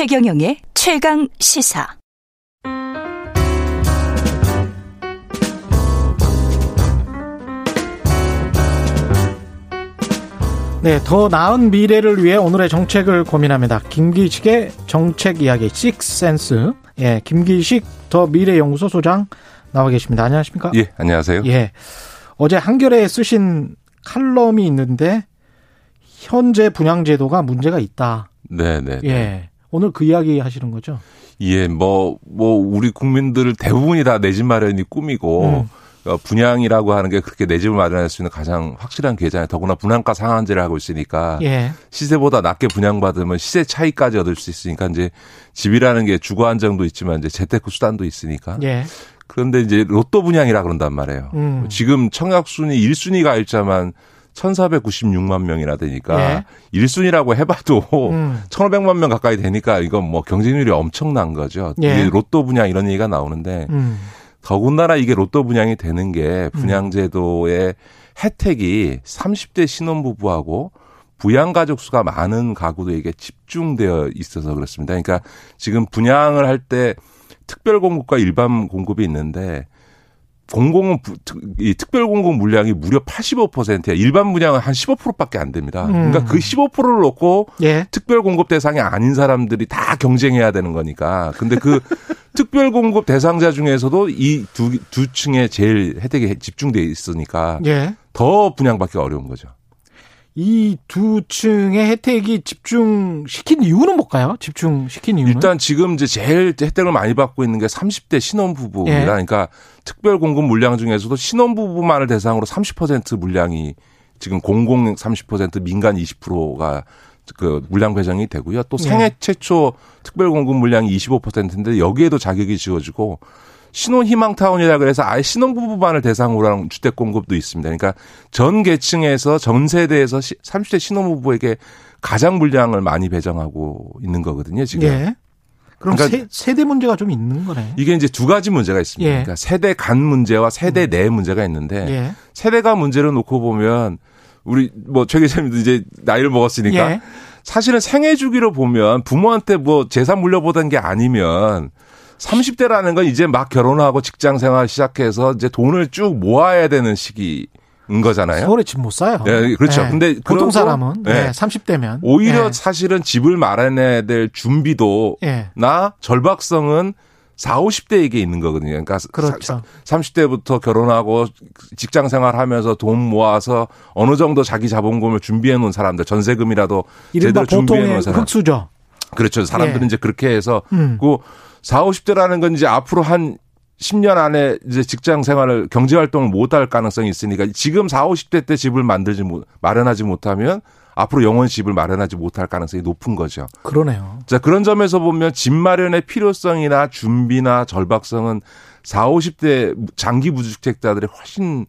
최경영의 최강 시사. 네, 더 나은 미래를 위해 오늘의 정책을 고민합니다. 김기식의 정책 이야기 식센스. 예, 김기식 더 미래 연구소 소장 나와 계십니다. 안녕하십니까? 예, 안녕하세요. 예. 어제 한겨레에 쓰신 칼럼이 있는데 현재 분양 제도가 문제가 있다. 네, 네. 예. 오늘 그 이야기 하시는 거죠? 예, 뭐, 뭐, 우리 국민들 대부분이 다 내 집 마련이 꿈이고, 음. 어, 분양이라고 하는 게 그렇게 내 집을 마련할 수 있는 가장 확실한 계좌에 더구나 분양가 상한제를 하고 있으니까 예. 시세보다 낮게 분양받으면 시세 차이까지 얻을 수 있으니까 이제 집이라는 게 주거 안정도 있지만 이제 재테크 수단도 있으니까 예. 그런데 이제 로또 분양이라 그런단 말이에요. 음. 지금 청약 순위 1순위 가입자만 1,496만 명이나 되니까 예. 1순위라고 해봐도 음. 1,500만 명 가까이 되니까 이건 뭐 경쟁률이 엄청난 거죠. 예. 이게 로또 분양 이런 얘기가 나오는데 음. 더군다나 이게 로또 분양이 되는 게 분양제도의 혜택이 30대 신혼부부하고 부양 가족 수가 많은 가구들에게 집중되어 있어서 그렇습니다. 그러니까 지금 분양을 할 때 특별 공급과 일반 공급이 있는데 공공은 이 특별 공급 물량이 무려 85%야. 일반 분양은 한 15%밖에 안 됩니다. 음. 그러니까 그 15%를 놓고 예. 특별 공급 대상이 아닌 사람들이 다 경쟁해야 되는 거니까. 근데 그 특별 공급 대상자 중에서도 이 두 두 층에 제일 혜택이 집중돼 있으니까 예. 더 분양받기 어려운 거죠. 이 두 층의 혜택이 집중시킨 이유는 뭘까요? 집중시킨 이유는? 일단 지금 이제 제일 혜택을 많이 받고 있는 게 30대 신혼부부입니다. 예. 그러니까 특별 공급 물량 중에서도 신혼부부만을 대상으로 30% 물량이 지금 공공 30% 민간 20%가 그 물량 배정이 되고요. 또 생애 예. 최초 특별 공급 물량이 25%인데 여기에도 자격이 지어지고 신혼희망타운이라 그래서 아예 신혼부부만을 대상으로 하는 주택 공급도 있습니다. 그러니까 전 계층에서 전 세대에서 30대 신혼부부에게 가장 물량을 많이 배정하고 있는 거거든요, 지금. 예. 그럼 그러니까 세, 대 문제가 좀 있는 거네. 이게 이제 두 가지 문제가 있습니다. 예. 그러니까 세대 간 문제와 세대 음. 내 문제가 있는데 예. 세대 간 문제를 놓고 보면 우리 뭐최 기자님도 이제 나이를 먹었으니까 예. 사실은 생애 주기로 보면 부모한테 뭐 재산 물려보던 게 아니면 30대라는 건 이제 막 결혼하고 직장 생활 시작해서 이제 돈을 쭉 모아야 되는 시기. 인 거잖아요. 서울에 집 못 사요. 네, 그렇죠. 네. 근데 보통 사람은 네. 네, 30대면 오히려 네. 사실은 집을 마련해야 될 준비도나 네. 절박성은 4, 50대에게 있는 거거든요. 그러니까 그렇죠. 30대부터 결혼하고 직장 생활하면서 돈 모아서 어느 정도 자기 자본금을 준비해 놓은 사람들, 전세금이라도 제대로 준비해 놓은 사람. 흑수저. 그렇죠. 사람들은 예. 이제 그렇게 해서 음. 그 4, 50대라는 건 이제 앞으로 한 10년 안에 이제 직장 생활을 경제 활동을 못 할 가능성이 있으니까 지금 4, 50대 때 집을 만들지 못 마련하지 못하면 앞으로 영원 집을 마련하지 못할 가능성이 높은 거죠. 그러네요. 자, 그런 점에서 보면 집 마련의 필요성이나 준비나 절박성은 4, 50대 장기 무주택자들이 훨씬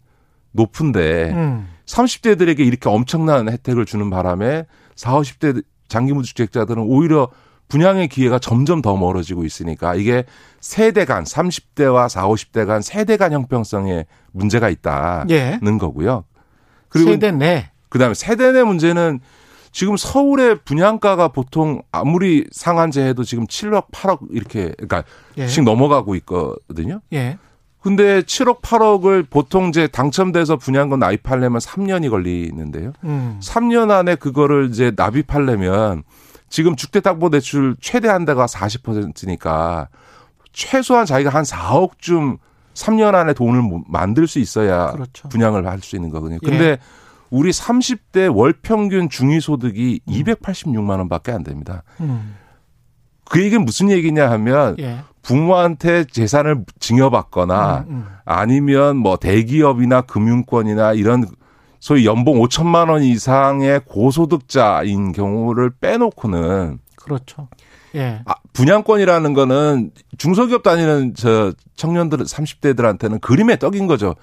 높은데 음. 30대들에게 이렇게 엄청난 혜택을 주는 바람에 4, 50대 장기 무주택자들은 오히려 분양의 기회가 점점 더 멀어지고 있으니까 이게 세대 간 30대와 40, 50대 간 세대 간 형평성에 문제가 있다는 예. 거고요. 그리고 세대 내 그다음에 세대 내 문제는 지금 서울의 분양가가 보통 아무리 상한제 해도 지금 7억, 8억 이렇게 그러니까 예. 씩 넘어가고 있거든요. 예. 근데 7억, 8억을 보통 이제 당첨돼서 분양권 납입하려면 3년이 걸리는데요. 음. 3년 안에 그거를 이제 납입하려면 지금 주택담보대출 최대 한대가 40%니까 최소한 자기가 한 4억쯤 3년 안에 돈을 만들 수 있어야 그렇죠. 분양을 할 수 있는 거거든요. 근데 예. 우리 30대 월 평균 중위소득이 음. 286만 원밖에 안 됩니다. 음. 그 얘기는 무슨 얘기냐 하면 예. 부모한테 재산을 증여받거나 음, 음. 아니면 뭐 대기업이나 금융권이나 이런 소위 연봉 5천만 원 이상의 고소득자인 경우를 빼놓고는 그렇죠. 예. 아, 분양권이라는 거는 중소기업 다니는 저 청년들 30대들한테는 그림의 떡인 거죠.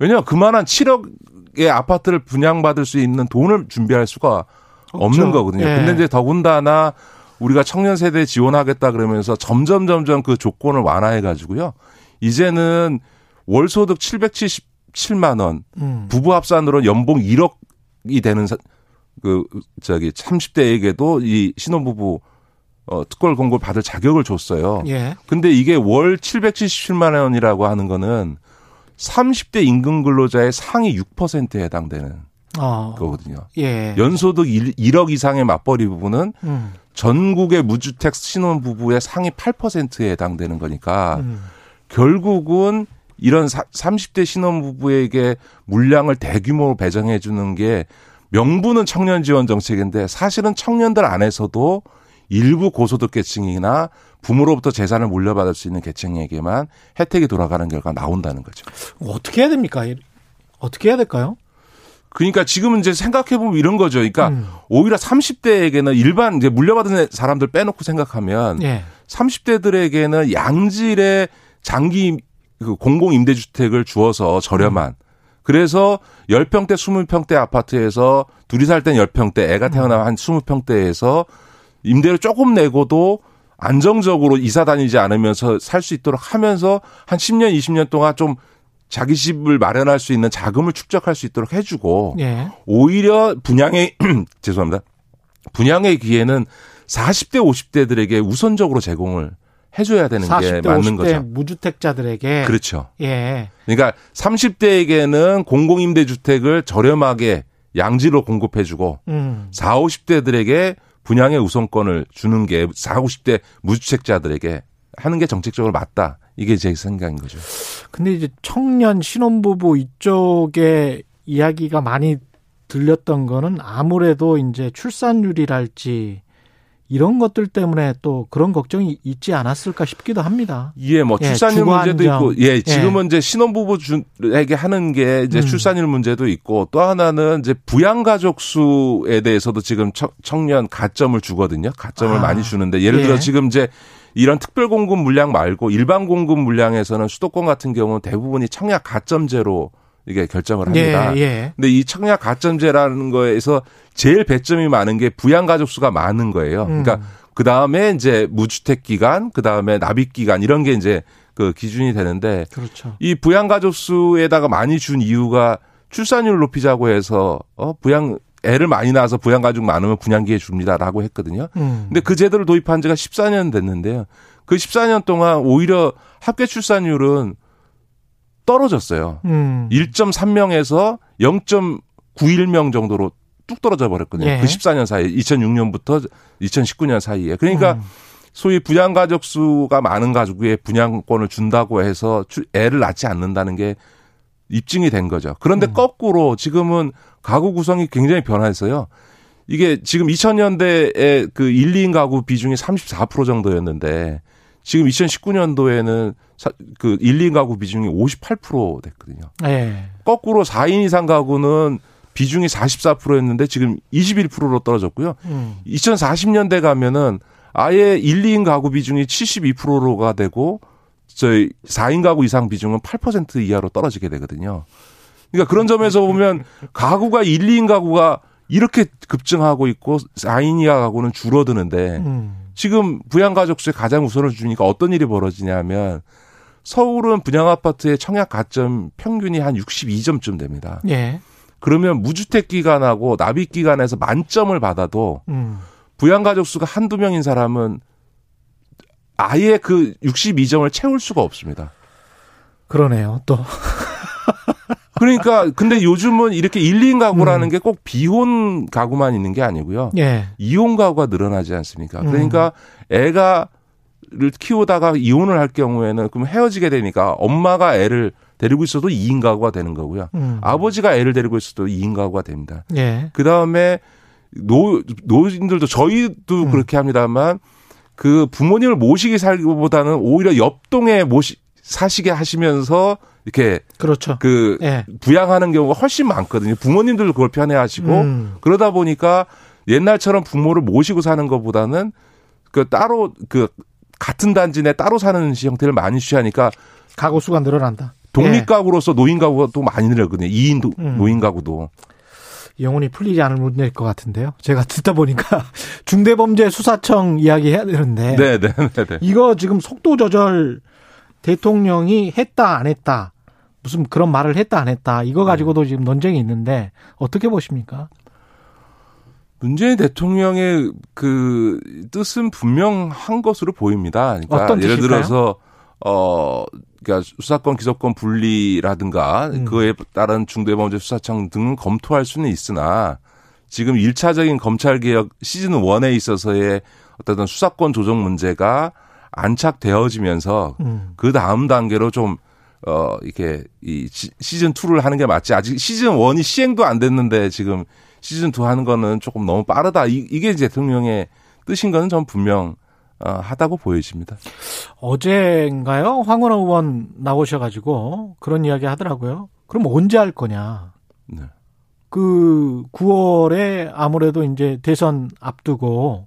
왜냐 그만한 7억의 아파트를 분양받을 수 있는 돈을 준비할 수가. 없는 거거든요. 예. 근데 이제 더군다나 우리가 청년 세대 지원하겠다 그러면서 점점 점점 그 조건을 완화해 가지고요. 이제는 월 소득 770 7만 원, 음. 부부 합산으로 연봉 1억이 되는 그 저기 30대에게도 이 신혼부부 어, 특별 공고를 받을 자격을 줬어요. 예. 근데 이게 월 777만 원이라고 하는 거는 30대 임금 근로자의 상위 6%에 해당되는 어. 거거든요. 예. 연소득 1, 억 이상의 맞벌이 부분은 음. 전국의 무주택 신혼 부부의 상위 8%에 해당되는 거니까 음. 결국은 이런 30대 신혼 부부에게 물량을 대규모로 배정해 주는 게 명분은 청년 지원 정책인데 사실은 청년들 안에서도 일부 고소득 계층이나 부모로부터 재산을 물려받을 수 있는 계층에게만 혜택이 돌아가는 결과가 나온다는 거죠. 어떻게 해야 됩니까? 어떻게 해야 될까요? 그러니까 지금은 이제 생각해보면 이런 거죠. 그러니까 음. 오히려 30대에게는 일반 이제 물려받은 사람들 빼놓고 생각하면 예. 30대들에게는 양질의 장기 그 공공 임대주택을 주어서 저렴한 음. 그래서 10평대, 20평대 아파트에서 둘이 살 땐 10평대, 애가 태어나면 한 20평대에서 임대를 조금 내고도 안정적으로 이사 다니지 않으면서 살 수 있도록 하면서 한 10년, 20년 동안 좀 자기 집을 마련할 수 있는 자금을 축적할 수 있도록 해주고 예. 오히려 분양의 죄송합니다. 분양의 기회는 40대, 50대들에게 우선적으로 제공을 해줘야 되는 게 맞는 거죠. 무주택자들에게 그렇죠. 예. 그러니까 30대에게는 공공임대주택을 저렴하게 양지로 공급해주고 음. 4, 50대들에게 분양의 우선권을 주는 게 4, 50대 무주택자들에게 하는 게 정책적으로 맞다. 이게 제 생각인 거죠. 근데 이제 청년 신혼부부 이쪽에 이야기가 많이 들렸던 거는 아무래도 이제 출산율이랄지 이런 것들 때문에 또 그런 걱정이 있지 않았을까 싶기도 합니다. 예, 뭐 예, 출산율 예, 문제도 있고, 예, 지금은 예. 이제 신혼부부에게 하는 게 이제 음. 출산율 문제도 있고 또 하나는 이제 부양가족 수에 대해서도 지금 청년 가점을 주거든요. 가점을 아. 많이 주는데 예를 들어 예. 지금 이제 이런 특별 공급 물량 말고 일반 공급 물량에서는 수도권 같은 경우는 대부분이 청약 가점제로 이게 결정을 합니다. 예, 예. 근데 이 청약 가점제라는 거에서 제일 배점이 많은 게 부양 가족 수가 많은 거예요. 그러니까 음. 그 다음에 이제 무주택 기간, 그 다음에 납입 기간 이런 게 이제 그 기준이 되는데 그렇죠. 이 부양 가족 수에다가 많이 준 이유가 출산율 높이자고 해서 어 부양 애를 많이 낳아서 부양 가족 많으면 분양기회 줍니다라고 했거든요. 음. 근데 그 제도를 도입한 지가 14년 됐는데요. 그 14년 동안 오히려 합계 출산율은 떨어졌어요. 음. 1.3명에서 0.91명 정도로 뚝 떨어져 버렸거든요. 예. 그 14년 사이, 에 2006년부터 2019년 사이에. 그러니까 음. 소위 부양 가족 수가 많은 가족에 분양권을 준다고 해서 애를 낳지 않는다는 게 입증이 된 거죠. 그런데 음. 거꾸로 지금은 가구 구성이 굉장히 변화했어요. 이게 지금 2000년대에 그 1, 2인 가구 비중이 34% 정도였는데 지금 2019년도에는 그 1, 2인 가구 비중이 58% 됐거든요. 네. 거꾸로 4인 이상 가구는 비중이 44%였는데 지금 21%로 떨어졌고요. 음. 2040년대 가면은 아예 1, 2인 가구 비중이 72%로가 되고 저희 4인 가구 이상 비중은 8% 이하로 떨어지게 되거든요. 그러니까 그런 점에서 보면 가구가 1, 2인 가구가 이렇게 급증하고 있고 4인 이하 가구는 줄어드는데 음. 지금 부양가족수에 가장 우선을 주니까 어떤 일이 벌어지냐면 서울은 분양 아파트의 청약 가점 평균이 한 62점쯤 됩니다. 예. 그러면 무주택 기간하고 납입 기간에서 만점을 받아도 음. 부양 가족 수가 한두 명인 사람은 아예 그 62점을 채울 수가 없습니다. 그러네요. 또. 그러니까 근데 요즘은 이렇게 1, 2인 가구라는 음. 게꼭 비혼 가구만 있는 게 아니고요. 예. 이혼 가구가 늘어나지 않습니까? 그러니까 음. 애가 를 키우다가 이혼을 할 경우에는 그럼 헤어지게 되니까 엄마가 애를 데리고 있어도 2인 가구가 되는 거고요. 음. 아버지가 애를 데리고 있어도 2인 가구가 됩니다. 예. 그다음에 노 노인들도 저희도 음. 그렇게 합니다만 그 부모님을 모시게 살기보다는 오히려 옆 동에 모시 사시게 하시면서 이렇게 그렇죠. 그 예. 부양하는 경우가 훨씬 많거든요. 부모님들도 그걸 편해하시고 음. 그러다 보니까 옛날처럼 부모를 모시고 사는 것보다는 그 따로 그 같은 단지 내 따로 사는 형태를 많이 취하니까 가구 수가 늘어난다. 독립 가구로서 노인 가구가 또 많이 늘었거든요. 2인 음. 노인 가구도. 영혼이 풀리지 않을 문제일 것 같은데요. 제가 듣다 보니까 중대범죄 수사청 이야기 해야 되는데. 네, 네, 네, 네. 이거 지금 속도 조절 대통령이 했다 안 했다. 무슨 그런 말을 했다 안 했다. 이거 가지고도 지금 논쟁이 있는데 어떻게 보십니까? 문재인 대통령의 그 뜻은 분명한 것으로 보입니다. 그러니까 예를 들어서 어 그러니까 수사권 기소권 분리라든가 음. 그에 따른 중대범죄 수사청 등은 검토할 수는 있으나 지금 1차적인 검찰 개혁 시즌 1에 있어서의 어떤 수사권 조정 문제가 안착되어지면서 음. 그 다음 단계로 좀 어, 이렇게 이 시즌 2를 하는 게 맞지. 아직 시즌 1이 시행도 안 됐는데 지금 시즌 2 하는 거는 조금 너무 빠르다. 이, 이게 대통령의 뜻인 거는 전 분명 어, 하다고 보여집니다. 어제인가요? 황원호 의원 나오셔가지고 그런 이야기 하더라고요. 그럼 언제 할 거냐? 네. 그 9월에 아무래도 이제 대선 앞두고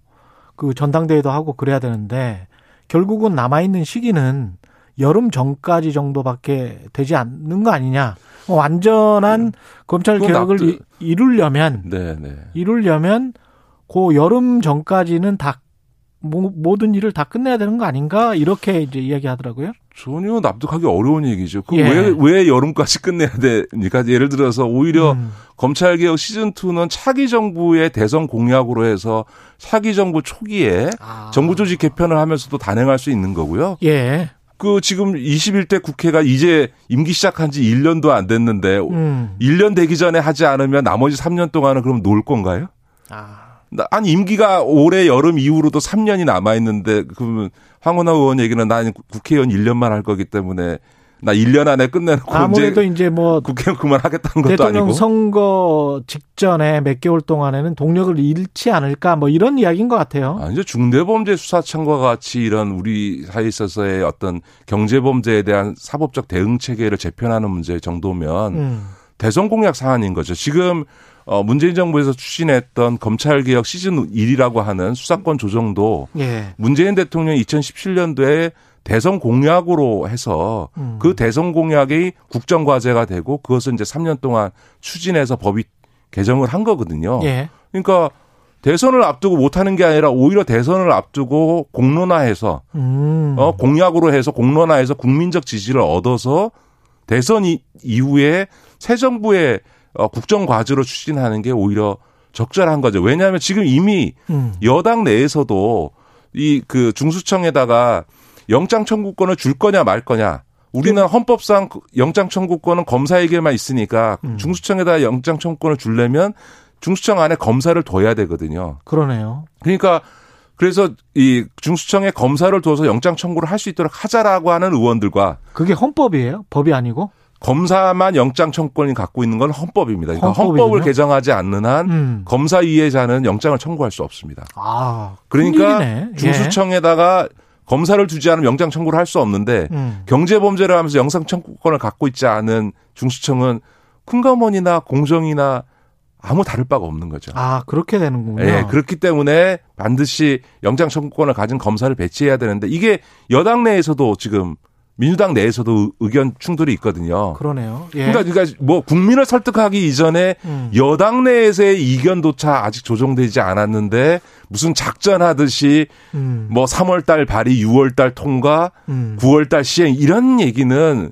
그 전당대회도 하고 그래야 되는데 결국은 남아있는 시기는 여름 전까지 정도밖에 되지 않는 거 아니냐. 완전한 음. 검찰 개혁을 납득. 이루려면 네, 네. 이루려면 그 여름 전까지는 다 모든 일을 다 끝내야 되는 거 아닌가 이렇게 이제 이야기하더라고요. 전혀 납득하기 어려운 얘기죠. 그왜왜 예. 왜 여름까지 끝내야 됩니까? 예를 들어서 오히려 음. 검찰 개혁 시즌 2는 차기 정부의 대선 공약으로 해서 차기 정부 초기에 아. 정부 조직 개편을 하면서도 단행할 수 있는 거고요. 예. 그 지금 21대 국회가 이제 임기 시작한 지 1년도 안 됐는데 음. 1년 되기 전에 하지 않으면 나머지 3년 동안은 그럼 놀 건가요? 아. 아니 임기가 올해 여름 이후로도 3년이 남아 있는데 그러면 황운하 의원 얘기는 난 국회의원 1년만 할 거기 때문에 나 1년 안에 끝내놓고 아무래도 이제, 이제 뭐 국회의원 그만하겠다는 것도 대통령 아니고 선거 직전에 몇 개월 동안에는 동력을 잃지 않을까 뭐 이런 이야기인 것 같아요. 아, 이제 중대범죄 수사청과 같이 이런 우리 사회에 있어서의 어떤 경제범죄에 대한 사법적 대응 체계를 재편하는 문제 정도면 음. 대선 공약 사안인 거죠. 지금 어, 문재인 정부에서 추진했던 검찰개혁 시즌 1이라고 하는 수사권 조정도 예. 문재인 대통령이 2017년도에 대선 공약으로 해서 음. 그 대선 공약이 국정과제가 되고 그것을 이제 3년 동안 추진해서 법이 개정을 한 거거든요. 예. 그러니까 대선을 앞두고 못하는 게 아니라 오히려 대선을 앞두고 공론화해서 음. 어, 공약으로 해서 공론화해서 국민적 지지를 얻어서 대선 이후에 새 정부의 어, 국정 과제로 추진하는 게 오히려 적절한 거죠. 왜냐하면 지금 이미 음. 여당 내에서도 이 그 중수청에다가 영장 청구권을 줄 거냐 말 거냐. 우리는 헌법상 그 영장 청구권은 검사에게만 있으니까 음. 중수청에다 영장 청구권을 줄려면 중수청 안에 검사를 둬야 되거든요. 그러네요. 그러니까 그래서 이 중수청에 검사를 둬서 영장 청구를 할 수 있도록 하자라고 하는 의원들과 그게 헌법이에요? 법이 아니고? 검사만 영장 청구권이 갖고 있는 건 헌법입니다. 그러니까 헌법을 개정하지 않는 한 음. 검사 이해자는 영장을 청구할 수 없습니다. 아, 그러니까 예. 중수청에다가 검사를 두지 않으면 영장 청구를 할 수 없는데 음. 경제 범죄를 하면서 영상 청구권을 갖고 있지 않은 중수청은 큰가원이나 공정이나 아무 다를 바가 없는 거죠. 아, 그렇게 되는군요. 예, 그렇기 때문에 반드시 영장 청구권을 가진 검사를 배치해야 되는데 이게 여당 내에서도 지금 민주당 내에서도 의견 충돌이 있거든요. 그러네요. 예. 그러니까, 그러니까 뭐 국민을 설득하기 이전에 음. 여당 내에서의 이견도차 아직 조정되지 않았는데 무슨 작전하듯이 음. 뭐 3월 달 발의, 6월 달 통과, 음. 9월 달 시행 이런 얘기는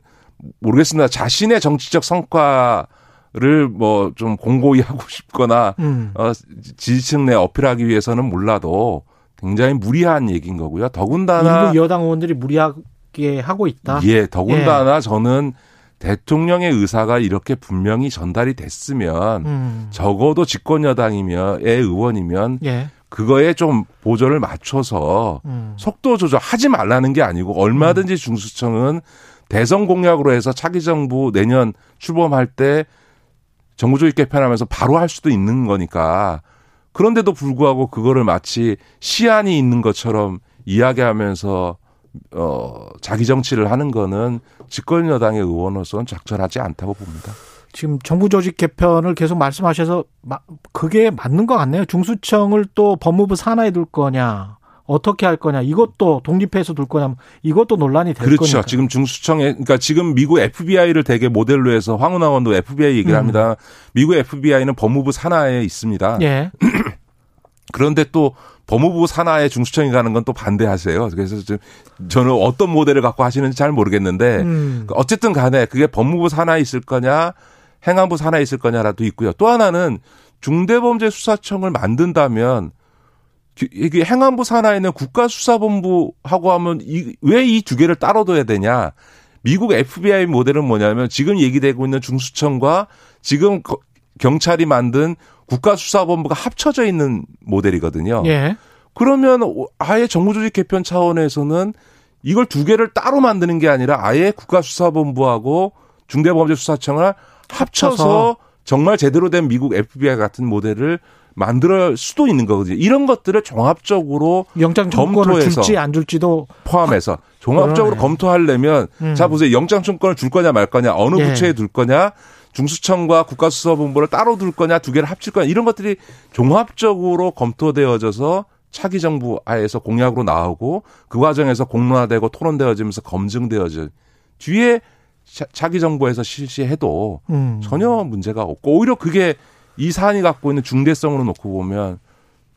모르겠습니다. 자신의 정치적 성과 를 뭐 좀 공고히 하고 싶거나 음. 어, 지지층 내 어필하기 위해서는 몰라도 굉장히 무리한 얘기인 거고요. 더군다나 일부 여당 의원들이 무리하 있게 하고 있다. 예, 더군다나 예. 저는 대통령의 의사가 이렇게 분명히 전달이 됐으면 음. 적어도 집권 여당이며의 의원이면 예. 그거에 좀 보조를 맞춰서 음. 속도 조절하지 말라는 게 아니고 얼마든지 음. 중수청은 대선 공약으로 해서 차기 정부 내년 출범할 때 정부 조직 개편하면서 바로 할 수도 있는 거니까 그런데도 불구하고 그거를 마치 시안이 있는 것처럼 이야기하면서 어, 자기 정치를 하는 거는 집권 여당의 의원으로서는 적절하지 않다고 봅니다. 지금 정부 조직 개편을 계속 말씀하셔서 그게 맞는 것 같네요. 중수청을 또 법무부 산하에 둘 거냐. 어떻게 할 거냐 이것도 독립해서 둘 거냐 이것도 논란이 될 그렇죠. 거니까. 지금 중수청에 그러니까 지금 미국 FBI를 되게 모델로 해서 황운하 원도 FBI 얘기를 음. 합니다. 미국 FBI는 법무부 산하에 있습니다. 예. 그런데 또 법무부 산하에 중수청이 가는 건 또 반대하세요. 그래서 좀 저는 어떤 모델을 갖고 하시는지 잘 모르겠는데 음. 어쨌든 간에 그게 법무부 산하에 있을 거냐 행안부 산하에 있을 거냐라도 있고요. 또 하나는 중대범죄수사청을 만든다면 이게 행안부 산하에 있는 국가수사본부하고 하면 왜 이 두 개를 따로 둬야 되냐? 미국 FBI 모델은 뭐냐면 지금 얘기되고 있는 중수청과 지금 경찰이 만든 국가수사본부가 합쳐져 있는 모델이거든요. 예. 그러면 아예 정부조직 개편 차원에서는 이걸 두 개를 따로 만드는 게 아니라 아예 국가수사본부하고 중대범죄수사청을 합쳐서, 합쳐서 정말 제대로 된 미국 FBI 같은 모델을 만들 수도 있는 거거든요. 이런 것들을 종합적으로 영장 청구권을 줄지 안 줄지도 포함해서 종합적으로 그러네. 검토하려면 음. 자 보세요. 영장 청구권을 줄 거냐 말 거냐 어느 예. 부처에 둘 거냐 중수청과 국가수사본부를 따로 둘 거냐 두 개를 합칠 거냐 이런 것들이 종합적으로 검토되어져서 차기 정부 하에서 공약으로 나오고 그 과정에서 공론화되고 토론되어지면서 검증되어져 뒤에 차기 정부에서 실시해도 음. 전혀 문제가 없고 오히려 그게 이 사안이 갖고 있는 중대성으로 놓고 보면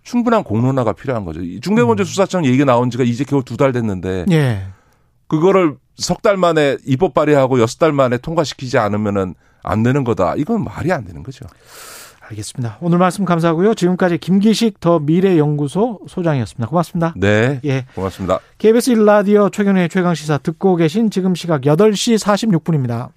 충분한 공론화가 필요한 거죠. 중대범죄수사청 얘기 나온 지가 이제 겨우 두 달 됐는데 예. 그거를 석 달 만에 입법 발의하고 여섯 달 만에 통과시키지 않으면은 안 되는 거다. 이건 말이 안 되는 거죠. 알겠습니다. 오늘 말씀 감사하고요. 지금까지 김기식 더 미래연구소 소장이었습니다. 고맙습니다. 네. 예. 고맙습니다. KBS 1라디오 최경의 최강시사 듣고 계신 지금 시각 8시 46분입니다.